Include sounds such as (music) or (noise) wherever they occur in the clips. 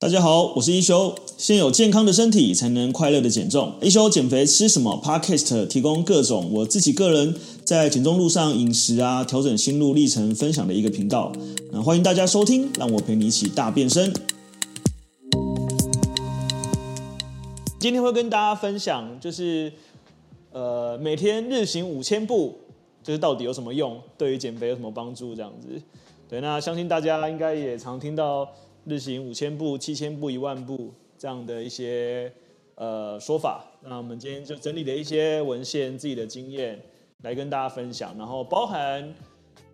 大家好，我是一休。先有健康的身体，才能快乐的减重。一休减肥吃什么？Podcast 提供各种我自己个人在减重路上饮食啊，调整心路历程分享的一个频道。那欢迎大家收听，让我陪你一起大变身。今天会跟大家分享，就是呃，每天日行五千步，就是到底有什么用？对于减肥有什么帮助？这样子。对，那相信大家应该也常听到。日行五千步、七千步、一万步这样的一些呃说法，那我们今天就整理了一些文献、自己的经验来跟大家分享。然后包含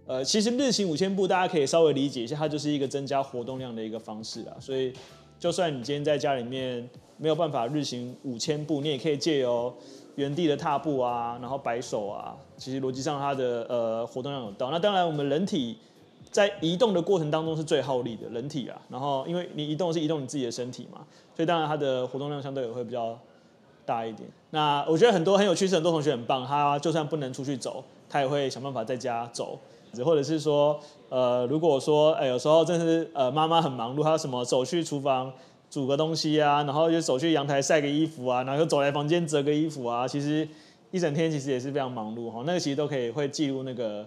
呃，其实日行五千步，大家可以稍微理解一下，它就是一个增加活动量的一个方式啊。所以，就算你今天在家里面没有办法日行五千步，你也可以借由原地的踏步啊，然后摆手啊，其实逻辑上它的呃活动量有到。那当然，我们人体。在移动的过程当中是最耗力的人体啊，然后因为你移动是移动你自己的身体嘛，所以当然它的活动量相对也会比较大一点。那我觉得很多很有趣，是很多同学很棒，他就算不能出去走，他也会想办法在家走，或者是说，呃，如果说，哎，有时候真是呃妈妈很忙碌，她什么走去厨房煮个东西啊，然后就走去阳台晒个衣服啊，然后又走来房间折个衣服啊，其实一整天其实也是非常忙碌哈，那个其实都可以会记录那个。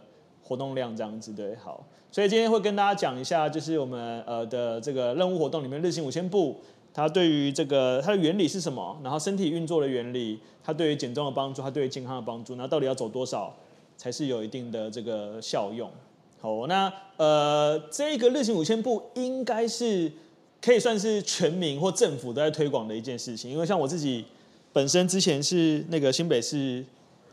活动量这样子对，好，所以今天会跟大家讲一下，就是我们呃的这个任务活动里面日行五千步，它对于这个它的原理是什么？然后身体运作的原理，它对于减重的帮助，它对于健康的帮助，那到底要走多少才是有一定的这个效用？好，那呃这个日行五千步应该是可以算是全民或政府都在推广的一件事情，因为像我自己本身之前是那个新北市。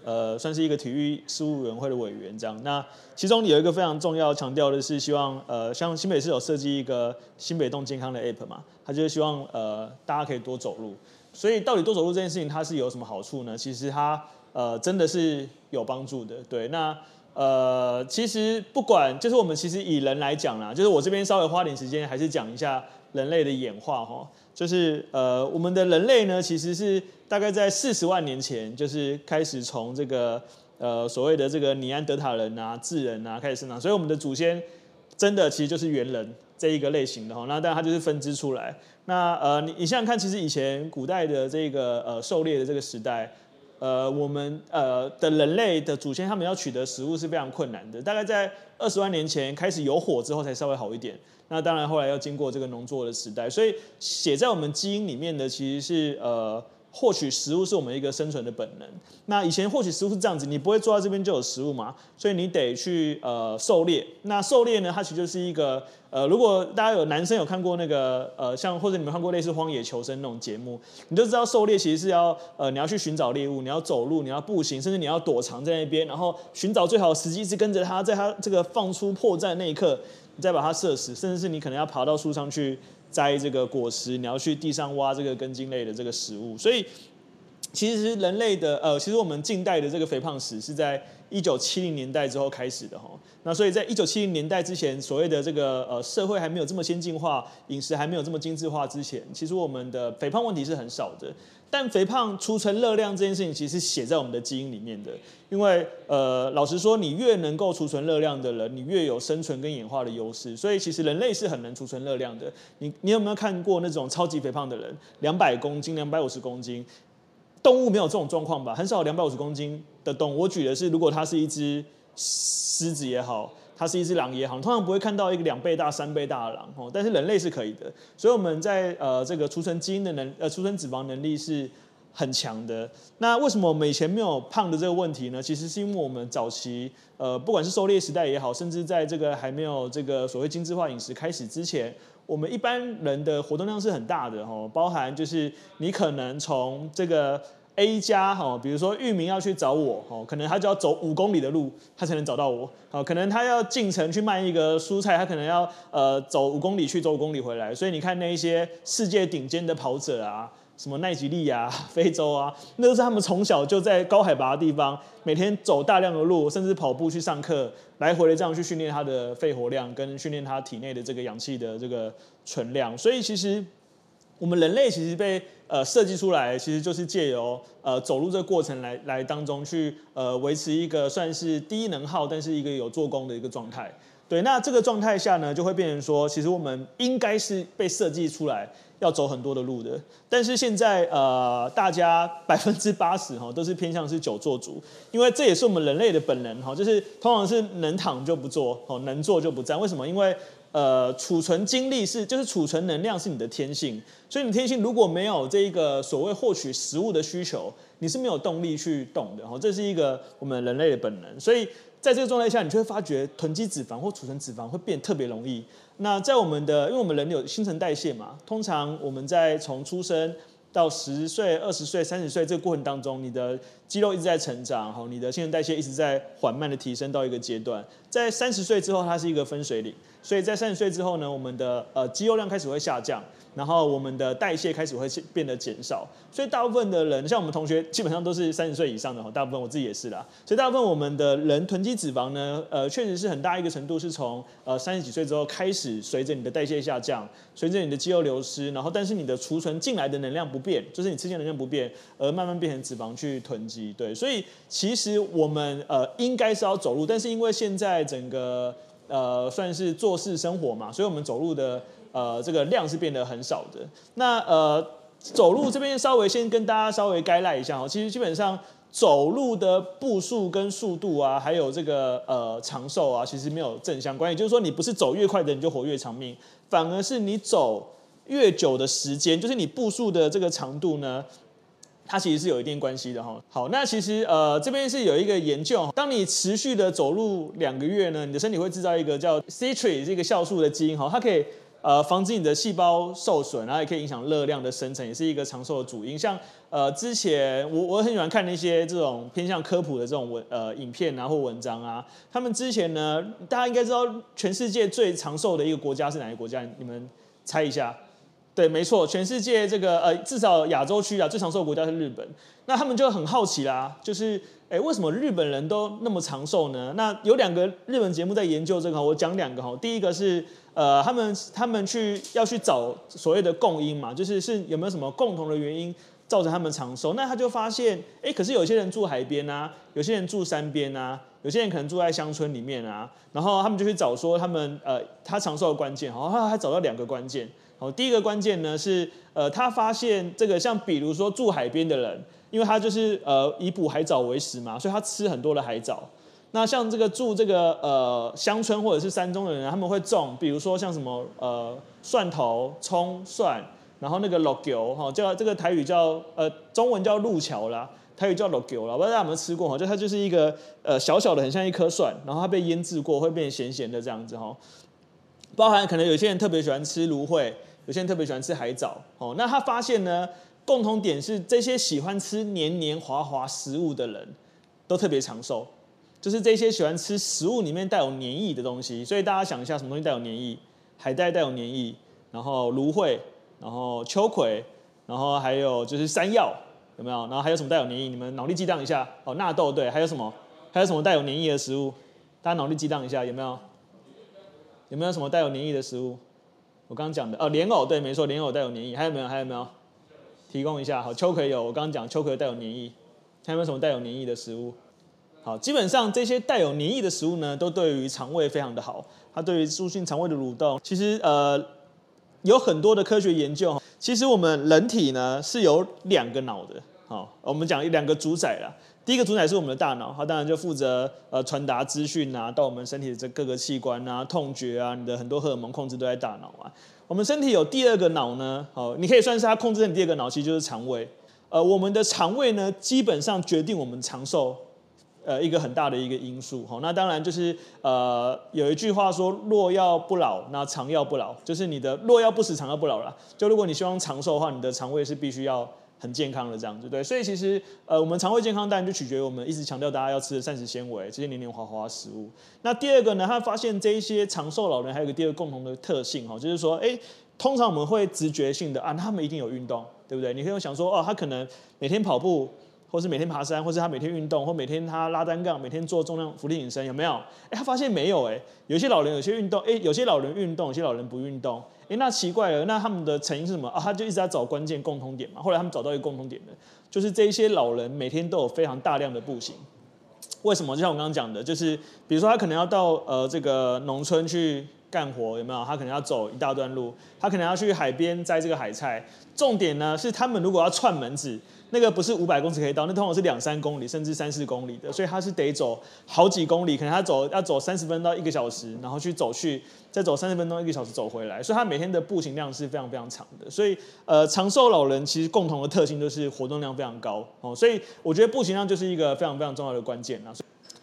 呃，算是一个体育事务委员会的委员这样。那其中有一个非常重要强调的是，希望呃，像新北市有设计一个新北动健康的 app 嘛，他就是希望呃大家可以多走路。所以到底多走路这件事情，它是有什么好处呢？其实它呃真的是有帮助的。对，那呃其实不管就是我们其实以人来讲啦，就是我这边稍微花点时间，还是讲一下人类的演化哈。就是呃，我们的人类呢，其实是大概在四十万年前，就是开始从这个呃所谓的这个尼安德塔人啊、智人啊开始生长，所以我们的祖先真的其实就是猿人这一个类型的哈。那当然它就是分支出来。那呃，你你想想看，其实以前古代的这个呃狩猎的这个时代，呃，我们呃的人类的祖先他们要取得食物是非常困难的。大概在二十万年前开始有火之后，才稍微好一点。那当然，后来要经过这个农作的时代，所以写在我们基因里面的其实是呃，获取食物是我们一个生存的本能。那以前获取食物是这样子，你不会坐在这边就有食物嘛，所以你得去呃狩猎。那狩猎呢，它其实就是一个呃，如果大家有男生有看过那个呃，像或者你们看过类似《荒野求生》那种节目，你就知道狩猎其实是要呃，你要去寻找猎物，你要走路，你要步行，甚至你要躲藏在那边，然后寻找最好的时机，是跟着它，在它这个放出破绽那一刻。你再把它射死，甚至是你可能要爬到树上去摘这个果实，你要去地上挖这个根茎类的这个食物。所以，其实人类的呃，其实我们近代的这个肥胖史是在一九七零年代之后开始的哈。那所以在一九七零年代之前，所谓的这个呃社会还没有这么先进化，饮食还没有这么精致化之前，其实我们的肥胖问题是很少的。但肥胖储存热量这件事情，其实写在我们的基因里面的。因为呃，老实说，你越能够储存热量的人，你越有生存跟演化的优势。所以其实人类是很能储存热量的。你你有没有看过那种超级肥胖的人，两百公斤、两百五十公斤？动物没有这种状况吧？很少两百五十公斤的动物。我举的是，如果它是一只狮子也好。它是一只狼也好，通常不会看到一个两倍大、三倍大的狼哦。但是人类是可以的，所以我们在呃这个储存基因的能呃储存脂肪能力是很强的。那为什么我们以前没有胖的这个问题呢？其实是因为我们早期呃不管是狩猎时代也好，甚至在这个还没有这个所谓精致化饮食开始之前，我们一般人的活动量是很大的哦，包含就是你可能从这个。A 家哈，比如说玉明要去找我，哦，可能他就要走五公里的路，他才能找到我。好，可能他要进城去卖一个蔬菜，他可能要呃走五公里去，走五公里回来。所以你看那一些世界顶尖的跑者啊，什么奈及利亚、(laughs) 非洲啊，那都是他们从小就在高海拔的地方，每天走大量的路，甚至跑步去上课，来回的这样去训练他的肺活量，跟训练他体内的这个氧气的这个存量。所以其实。我们人类其实被呃设计出来，其实就是借由呃走路这个过程来来当中去呃维持一个算是低能耗，但是一个有做工的一个状态。对，那这个状态下呢，就会变成说，其实我们应该是被设计出来要走很多的路的。但是现在呃，大家 (laughs) 百分之八十哈都是偏向是久坐族，因为这也是我们人类的本能哈，就是通常是能躺就不坐，哦，能坐就不站。为什么？因为呃，储存精力是就是储存能量是你的天性，所以你天性如果没有这一个所谓获取食物的需求，你是没有动力去动的哈。这是一个我们人类的本能，所以。在这个状态下，你就会发觉囤积脂肪或储存脂肪会变特别容易。那在我们的，因为我们人有新陈代谢嘛，通常我们在从出生到十岁、二十岁、三十岁这个过程当中，你的肌肉一直在成长，哈，你的新陈代谢一直在缓慢的提升到一个阶段。在三十岁之后，它是一个分水岭，所以在三十岁之后呢，我们的呃肌肉量开始会下降。然后我们的代谢开始会变得减少，所以大部分的人，像我们同学，基本上都是三十岁以上的，大部分我自己也是啦。所以大部分我们的人囤积脂肪呢，呃，确实是很大一个程度是从呃三十几岁之后开始，随着你的代谢下降，随着你的肌肉流失，然后但是你的储存进来的能量不变，就是你吃进能量不变，而慢慢变成脂肪去囤积。对，所以其实我们呃应该是要走路，但是因为现在整个呃算是坐式生活嘛，所以我们走路的。呃，这个量是变得很少的。那呃，走路这边稍微先跟大家稍微概赖一下哦。其实基本上走路的步数跟速度啊，还有这个呃长寿啊，其实没有正相关。也就是说，你不是走越快的人就活越长命，反而是你走越久的时间，就是你步数的这个长度呢，它其实是有一定关系的哈。好，那其实呃这边是有一个研究，当你持续的走路两个月呢，你的身体会制造一个叫 Citri 这个酵素的基因哈，它可以。呃，防止你的细胞受损，然后也可以影响热量的生成，也是一个长寿的主因。像呃，之前我我很喜欢看那些这种偏向科普的这种文呃影片啊或文章啊。他们之前呢，大家应该知道全世界最长寿的一个国家是哪个国家？你们猜一下？对，没错，全世界这个呃至少亚洲区啊最长寿的国家是日本。那他们就很好奇啦，就是哎为什么日本人都那么长寿呢？那有两个日本节目在研究这个，我讲两个哈。第一个是。呃，他们他们去要去找所谓的共因嘛，就是是有没有什么共同的原因造成他们长寿？那他就发现，哎，可是有些人住海边啊，有些人住山边啊，有些人可能住在乡村里面啊，然后他们就去找说他们呃他长寿的关键，好，他还找到两个关键。好，第一个关键呢是呃他发现这个像比如说住海边的人，因为他就是呃以捕海藻为食嘛，所以他吃很多的海藻。那像这个住这个呃乡村或者是山中的人，他们会种，比如说像什么呃蒜头、葱、蒜，然后那个鹿角哈，叫这个台语叫呃中文叫鹿桥啦，台语叫鹿角啦，不知道大家有没有吃过哈？就它就是一个呃小小的，很像一颗蒜，然后它被腌制过，会变咸咸的这样子哈。包含可能有些人特别喜欢吃芦荟，有些人特别喜欢吃海藻哦。那他发现呢，共同点是这些喜欢吃黏黏滑滑食物的人都特别长寿。就是这些喜欢吃食物里面带有黏液的东西，所以大家想一下，什么东西带有黏液？海带带有黏液，然后芦荟，然后秋葵，然后还有就是山药，有没有？然后还有什么带有黏液？你们脑力激荡一下。哦，纳豆对，还有什么？还有什么带有黏液的食物？大家脑力激荡一下，有没有？有没有什么带有黏液的食物？我刚刚讲的哦，莲藕对，没错，莲藕带有黏液。还有没有？还有没有？提供一下。好，秋葵有，我刚刚讲秋葵带有黏液。还有没有什么带有黏液的食物？好，基本上这些带有黏液的食物呢，都对于肠胃非常的好。它对于促进肠胃的蠕动，其实呃有很多的科学研究。其实我们人体呢是有两个脑的。好，我们讲两个主宰啦。第一个主宰是我们的大脑，它当然就负责呃传达资讯啊，到我们身体的这各个器官啊，痛觉啊，你的很多荷尔蒙控制都在大脑啊。我们身体有第二个脑呢，好，你可以算是它控制你第二个脑，其实就是肠胃。呃，我们的肠胃呢，基本上决定我们长寿。呃，一个很大的一个因素，哈，那当然就是呃，有一句话说，若要不老，那长要不老，就是你的若要不死，长要不老啦。就如果你希望长寿的话，你的肠胃是必须要很健康的这样子，对。所以其实呃，我们肠胃健康当然就取决于我们一直强调大家要吃的膳食纤维这些黏黏滑滑的食物。那第二个呢，他发现这一些长寿老人还有个第二个共同的特性，哈，就是说，哎，通常我们会直觉性的啊，他们一定有运动，对不对？你可以想说，哦，他可能每天跑步。或是每天爬山，或是他每天运动，或每天他拉单杠，每天做重量伏地挺身，有没有？哎，他发现没有，哎，有些老人有些运动，哎，有些老人运动，有些老人不运动，哎，那奇怪了，那他们的成因是什么啊？他就一直在找关键共通点嘛。后来他们找到一个共通点的，就是这一些老人每天都有非常大量的步行。为什么？就像我刚刚讲的，就是比如说他可能要到呃这个农村去干活，有没有？他可能要走一大段路，他可能要去海边摘这个海菜。重点呢是他们如果要串门子。那个不是五百公尺可以到，那通常是两三公里，甚至三四公里的，所以他是得走好几公里，可能他走要走三十分到一个小时，然后去走去，再走三十分钟一个小时走回来，所以他每天的步行量是非常非常长的。所以呃，长寿老人其实共同的特性就是活动量非常高哦，所以我觉得步行量就是一个非常非常重要的关键啊。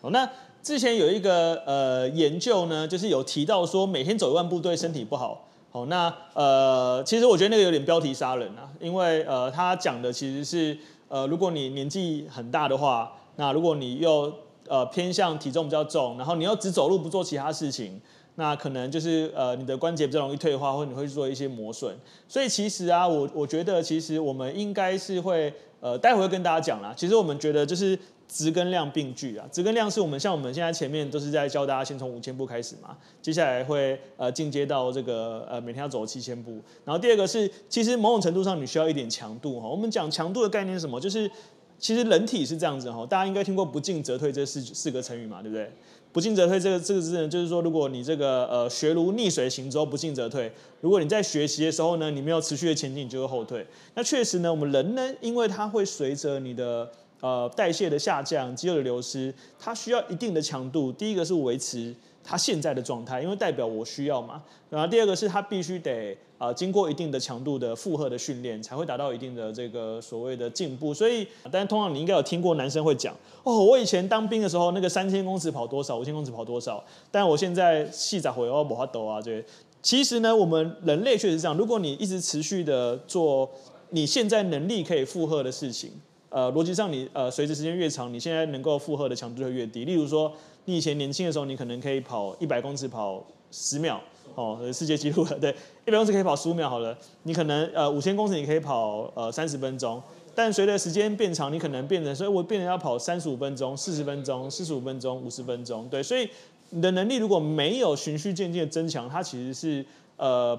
哦，那之前有一个呃研究呢，就是有提到说每天走一万步对身体不好。好，那呃，其实我觉得那个有点标题杀人啊，因为呃，他讲的其实是呃，如果你年纪很大的话，那如果你又呃偏向体重比较重，然后你又只走路不做其他事情，那可能就是呃你的关节比较容易退化，或者你会做一些磨损。所以其实啊，我我觉得其实我们应该是会呃，待会会跟大家讲啦。其实我们觉得就是。质跟量并举啊，质跟量是我们像我们现在前面都是在教大家先从五千步开始嘛，接下来会呃进阶到这个呃每天要走七千步，然后第二个是其实某种程度上你需要一点强度哈，我们讲强度的概念是什么？就是其实人体是这样子哈，大家应该听过不进则退这四四个成语嘛，对不对？不进则退这个这个字呢，就是说如果你这个呃学如逆水行舟，不进则退。如果你在学习的时候呢，你没有持续的前进，你就会后退。那确实呢，我们人呢，因为它会随着你的呃，代谢的下降，肌肉的流失，它需要一定的强度。第一个是维持它现在的状态，因为代表我需要嘛。然后第二个是它必须得呃经过一定的强度的负荷的训练，才会达到一定的这个所谓的进步。所以，但通常你应该有听过男生会讲哦，我以前当兵的时候那个三千公尺跑多少，五千公尺跑多少，但我现在细仔回哦，无法抖啊，对。其实呢，我们人类确实这样，如果你一直持续的做你现在能力可以负荷的事情。呃，逻辑上你呃，随着时间越长，你现在能够负荷的强度就越低。例如说，你以前年轻的时候，你可能可以跑一百公尺跑十秒，哦，世界纪录了，(laughs) 对，一百公尺可以跑十五秒好了。你可能呃五千公尺你可以跑呃三十分钟，但随着时间变长，你可能变成，所以我变成要跑三十五分钟、四十分钟、四十五分钟、五十分钟，对，所以你的能力如果没有循序渐进的增强，它其实是呃。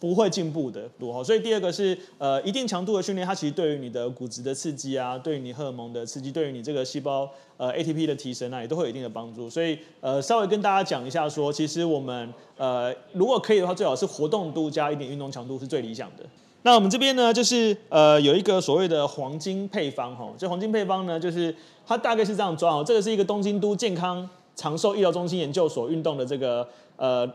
不会进步的，所以第二个是呃一定强度的训练，它其实对于你的骨质的刺激啊，对于你荷尔蒙的刺激，对于你这个细胞呃 ATP 的提升啊，也都会有一定的帮助。所以呃稍微跟大家讲一下说，其实我们呃如果可以的话，最好是活动度加一点运动强度是最理想的。那我们这边呢，就是呃有一个所谓的黄金配方哈，这黄金配方呢，就是它大概是这样装哦，这个是一个东京都健康长寿医疗中心研究所运动的这个呃。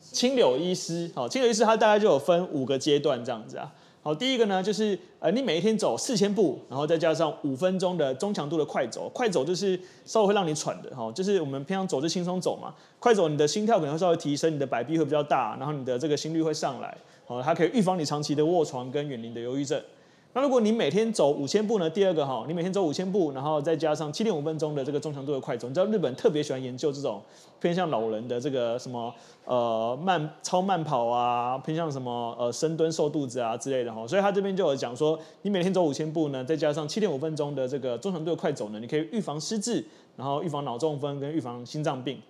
青柳医师，好，青柳医师他大概就有分五个阶段这样子啊。好，第一个呢就是呃，你每一天走四千步，然后再加上五分钟的中强度的快走，快走就是稍微会让你喘的哈，就是我们平常走就轻松走嘛，快走你的心跳可能会稍微提升，你的摆臂会比较大，然后你的这个心率会上来，好，它可以预防你长期的卧床跟远离的忧郁症。那如果你每天走五千步呢？第二个哈，你每天走五千步，然后再加上七点五分钟的这个中强度的快走。你知道日本特别喜欢研究这种偏向老人的这个什么呃慢超慢跑啊，偏向什么呃深蹲瘦肚子啊之类的哈。所以他这边就有讲说，你每天走五千步呢，再加上七点五分钟的这个中强度的快走呢，你可以预防失智，然后预防脑中风跟预防心脏病。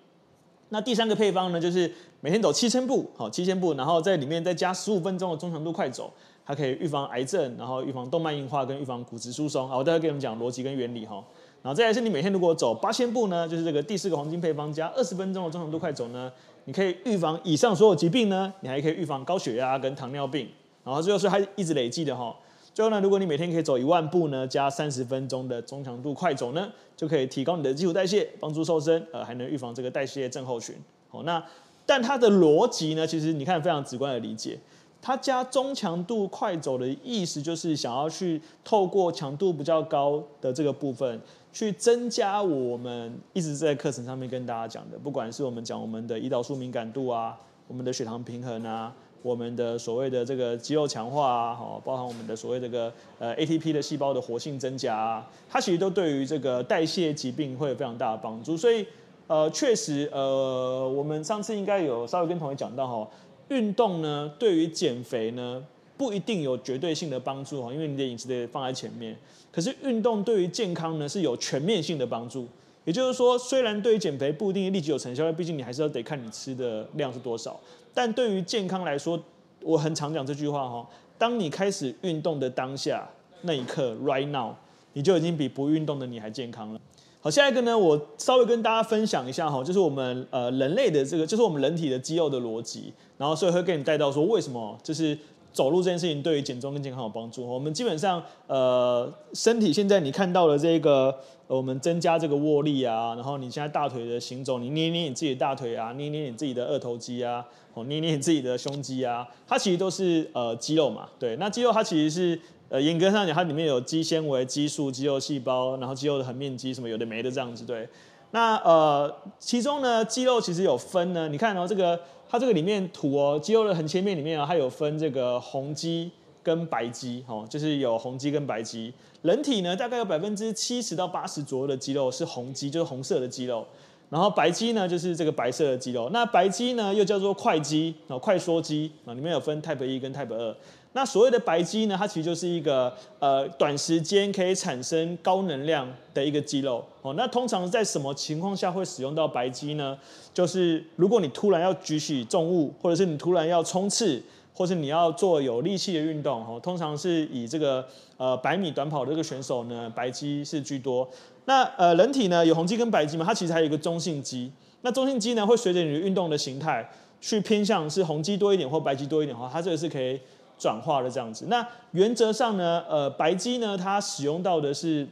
那第三个配方呢，就是每天走七千步，好七千步，然后在里面再加十五分钟的中强度快走。它可以预防癌症，然后预防动脉硬化跟预防骨质疏松。好，我待会给你们讲逻辑跟原理哈。然后再来是你每天如果走八千步呢，就是这个第四个黄金配方加二十分钟的中强度快走呢，你可以预防以上所有疾病呢，你还可以预防高血压跟糖尿病。然后最后是它一直累计的哈。最后呢，如果你每天可以走一万步呢，加三十分钟的中强度快走呢，就可以提高你的基础代谢，帮助瘦身，呃，还能预防这个代谢症候群。好，那但它的逻辑呢，其实你看非常直观的理解。它加中强度快走的意思，就是想要去透过强度比较高的这个部分，去增加我们一直在课程上面跟大家讲的，不管是我们讲我们的胰岛素敏感度啊，我们的血糖平衡啊，我们的所谓的这个肌肉强化啊，好，包含我们的所谓这个呃 ATP 的细胞的活性增加啊，它其实都对于这个代谢疾病会有非常大的帮助。所以呃，确实呃，我们上次应该有稍微跟同学讲到哈。运动呢，对于减肥呢，不一定有绝对性的帮助哈，因为你的饮食得放在前面。可是运动对于健康呢，是有全面性的帮助。也就是说，虽然对于减肥不一定立即有成效，因为毕竟你还是要得看你吃的量是多少。但对于健康来说，我很常讲这句话哈，当你开始运动的当下那一刻，right now，你就已经比不运动的你还健康了。好，下一个呢，我稍微跟大家分享一下哈，就是我们呃人类的这个，就是我们人体的肌肉的逻辑，然后所以会给你带到说为什么就是走路这件事情对于减重跟健康有帮助。我们基本上呃身体现在你看到的这个。我们增加这个握力啊，然后你现在大腿的行走，你捏捏你自己的大腿啊，捏捏你自己的二头肌啊，哦，捏捏你自己的胸肌啊，它其实都是呃肌肉嘛，对，那肌肉它其实是呃严格上讲，它里面有肌纤维、肌素、肌肉细胞，然后肌肉的横面肌什么有的没的这样子，对，那呃其中呢肌肉其实有分呢，你看哦这个它这个里面图哦肌肉的横切面里面啊，它有分这个红肌跟白肌，哦，就是有红肌跟白肌。人体呢，大概有百分之七十到八十左右的肌肉是红肌，就是红色的肌肉。然后白肌呢，就是这个白色的肌肉。那白肌呢，又叫做快肌啊，快缩肌啊，里面有分 Type 一跟 Type 二。那所谓的白肌呢，它其实就是一个呃短时间可以产生高能量的一个肌肉。哦，那通常在什么情况下会使用到白肌呢？就是如果你突然要举起重物，或者是你突然要冲刺。或是你要做有力气的运动，哦，通常是以这个呃百米短跑的这个选手呢，白肌是居多。那呃人体呢有红肌跟白肌嘛，它其实还有一个中性肌。那中性肌呢会随着你的运动的形态去偏向是红肌多一点或白肌多一点的话，它这个是可以转化的这样子。那原则上呢，呃白肌呢它使用到的是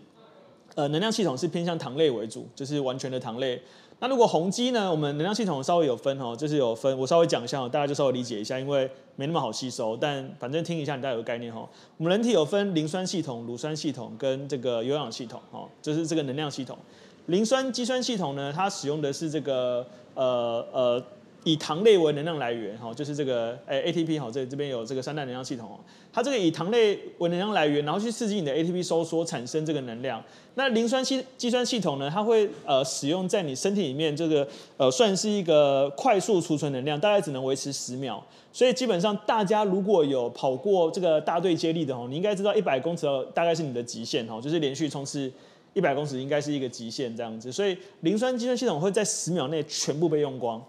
呃能量系统是偏向糖类为主，就是完全的糖类。那如果红肌呢？我们能量系统稍微有分哦，就是有分，我稍微讲一下，大家就稍微理解一下，因为没那么好吸收，但反正听一下，你大概有个概念哈。我们人体有分磷酸系统、乳酸系统跟这个有氧系统哦，就是这个能量系统。磷酸肌酸系统呢，它使用的是这个呃呃。以糖类为能量来源，哈，就是这个，诶，ATP，哈，这这边有这个三大能量系统哦。它这个以糖类为能量来源，然后去刺激你的 ATP 收缩，产生这个能量。那磷酸肌肌酸系统呢，它会呃使用在你身体里面，这个呃算是一个快速储存能量，大概只能维持十秒。所以基本上大家如果有跑过这个大队接力的哦，你应该知道一百公尺大概是你的极限哈，就是连续冲刺一百公尺应该是一个极限这样子。所以磷酸肌酸系统会在十秒内全部被用光。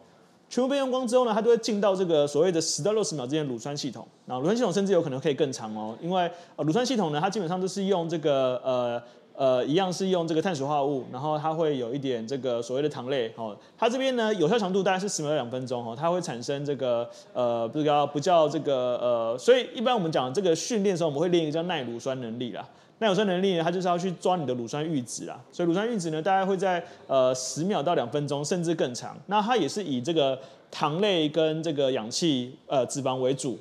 全部被用光之后呢，它就会进到这个所谓的十到六十秒之间乳酸系统。那乳酸系统甚至有可能可以更长哦，因为呃乳酸系统呢，它基本上都是用这个呃呃一样是用这个碳水化合物，然后它会有一点这个所谓的糖类哦。它这边呢有效强度大概是十秒到两分钟哦，它会产生这个呃不叫不叫这个呃，所以一般我们讲这个训练的时候，我们会练一个叫耐乳酸能力啦。耐乳酸能力呢，它就是要去抓你的乳酸阈值啊，所以乳酸阈值呢，大概会在呃十秒到两分钟，甚至更长。那它也是以这个糖类跟这个氧气呃脂肪为主。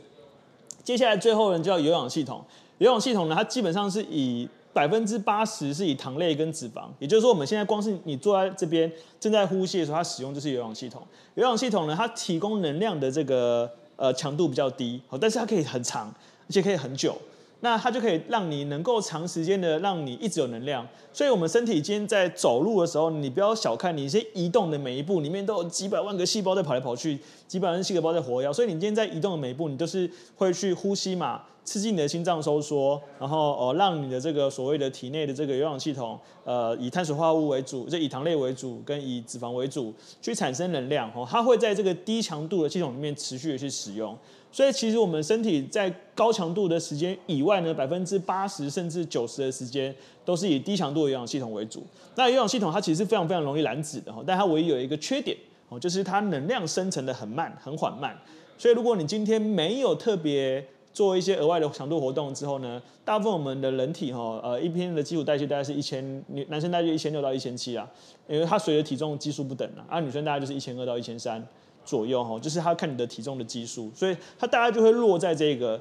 接下来最后呢，叫有氧系统。有氧系统呢，它基本上是以百分之八十是以糖类跟脂肪，也就是说，我们现在光是你坐在这边正在呼吸的时候，它使用就是有氧系统。有氧系统呢，它提供能量的这个呃强度比较低，好，但是它可以很长，而且可以很久。那它就可以让你能够长时间的让你一直有能量，所以我们身体今天在走路的时候，你不要小看你一些移动的每一步里面都有几百万个细胞在跑来跑去，几百万个细胞在活跃，所以你今天在移动的每一步，你都是会去呼吸嘛，刺激你的心脏收缩，然后呃让你的这个所谓的体内的这个有氧系统，呃以碳水化合物为主，就以糖类为主，跟以脂肪为主去产生能量哦，它会在这个低强度的系统里面持续的去使用。所以其实我们身体在高强度的时间以外呢，百分之八十甚至九十的时间都是以低强度的有氧系统为主。那有氧系统它其实是非常非常容易燃脂的哈，但它唯一有一个缺点哦，就是它能量生成的很慢，很缓慢。所以如果你今天没有特别做一些额外的强度活动之后呢，大部分我们的人体哈呃一天的基础代谢大概是一千，女男生大概就一千六到一千七啊，因为它随着体重基数不等啊，而女生大概就是一千二到一千三。左右哈，就是它看你的体重的基数，所以它大概就会落在这个。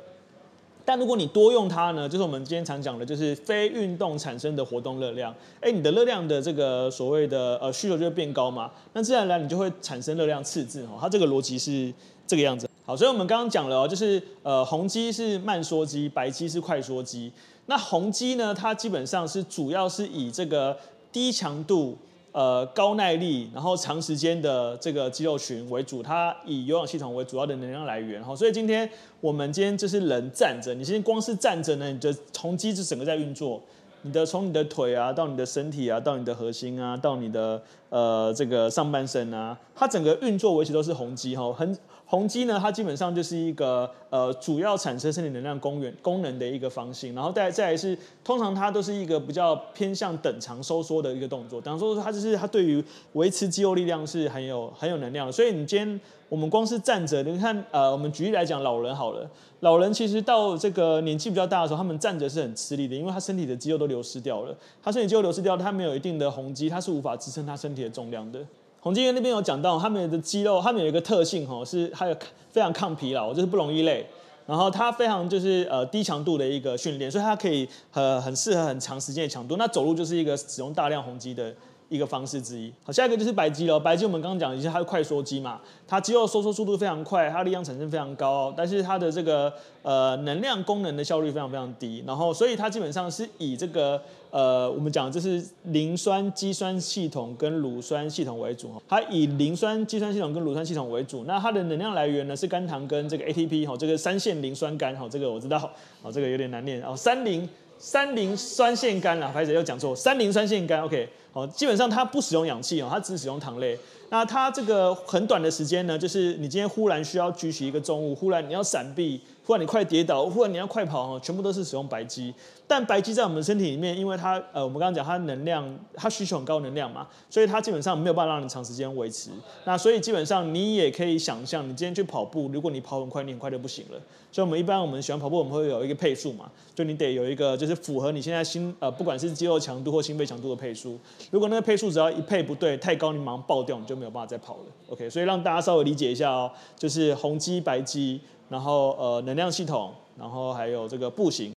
但如果你多用它呢，就是我们今天常讲的，就是非运动产生的活动热量。哎，你的热量的这个所谓的呃需求就会变高嘛，那自然而然你就会产生热量赤字哈。它这个逻辑是这个样子。好，所以我们刚刚讲了哦，就是呃红肌是慢缩肌，白肌是快缩肌。那红肌呢，它基本上是主要是以这个低强度。呃，高耐力，然后长时间的这个肌肉群为主，它以有氧系统为主要的能量来源哈。所以今天我们今天就是人站着，你今天光是站着呢，你的从肌就整个在运作，你的从你的腿啊，到你的身体啊，到你的核心啊，到你的呃这个上半身啊，它整个运作维持都是红肌哈。很宏基呢，它基本上就是一个呃主要产生身体能量功能功能的一个方向，然后再再来是通常它都是一个比较偏向等长收缩的一个动作，等于说它就是它对于维持肌肉力量是很有很有能量的，所以你今天我们光是站着，你看呃我们举例来讲老人好了，老人其实到这个年纪比较大的时候，他们站着是很吃力的，因为他身体的肌肉都流失掉了，他身体肌肉流失掉，他没有一定的宏基，他是无法支撑他身体的重量的。宏基那边有讲到，他们的肌肉，他们有一个特性哈，是还有非常抗疲劳，就是不容易累。然后它非常就是呃低强度的一个训练，所以它可以呃很适合很长时间的强度。那走路就是一个使用大量宏基的一个方式之一。好，下一个就是白肌了。白肌我们刚刚讲一下，它是快缩肌嘛，它肌肉收缩速度非常快，它力量产生非常高，但是它的这个呃能量功能的效率非常非常低。然后所以它基本上是以这个呃我们讲这是磷酸肌酸系统跟乳酸系统为主，它以磷酸肌酸系统跟乳酸系统为主。那它的能量来源呢是肝糖跟这个 ATP 哈，这个三线磷酸苷哈，这个我知道，好，这个有点难念哦，三磷。三磷酸腺苷啊，牌子又讲错，三磷酸腺苷，OK，好，基本上它不使用氧气哦，它只使用糖类。那它这个很短的时间呢，就是你今天忽然需要举起一个重物，忽然你要闪避，忽然你快跌倒，忽然你要快跑哦，全部都是使用白肌。但白肌在我们身体里面，因为它呃，我们刚刚讲它能量，它需求很高能量嘛，所以它基本上没有办法让你长时间维持。那所以基本上你也可以想象，你今天去跑步，如果你跑很快，你很快就不行了。所以我们一般我们喜欢跑步，我们会有一个配速嘛，就你得有一个就是符合你现在心呃，不管是肌肉强度或心肺强度的配速。如果那个配速只要一配不对，太高，你马上爆掉，你就没有办法再跑了。OK，所以让大家稍微理解一下哦，就是红机、白机，然后呃能量系统，然后还有这个步行。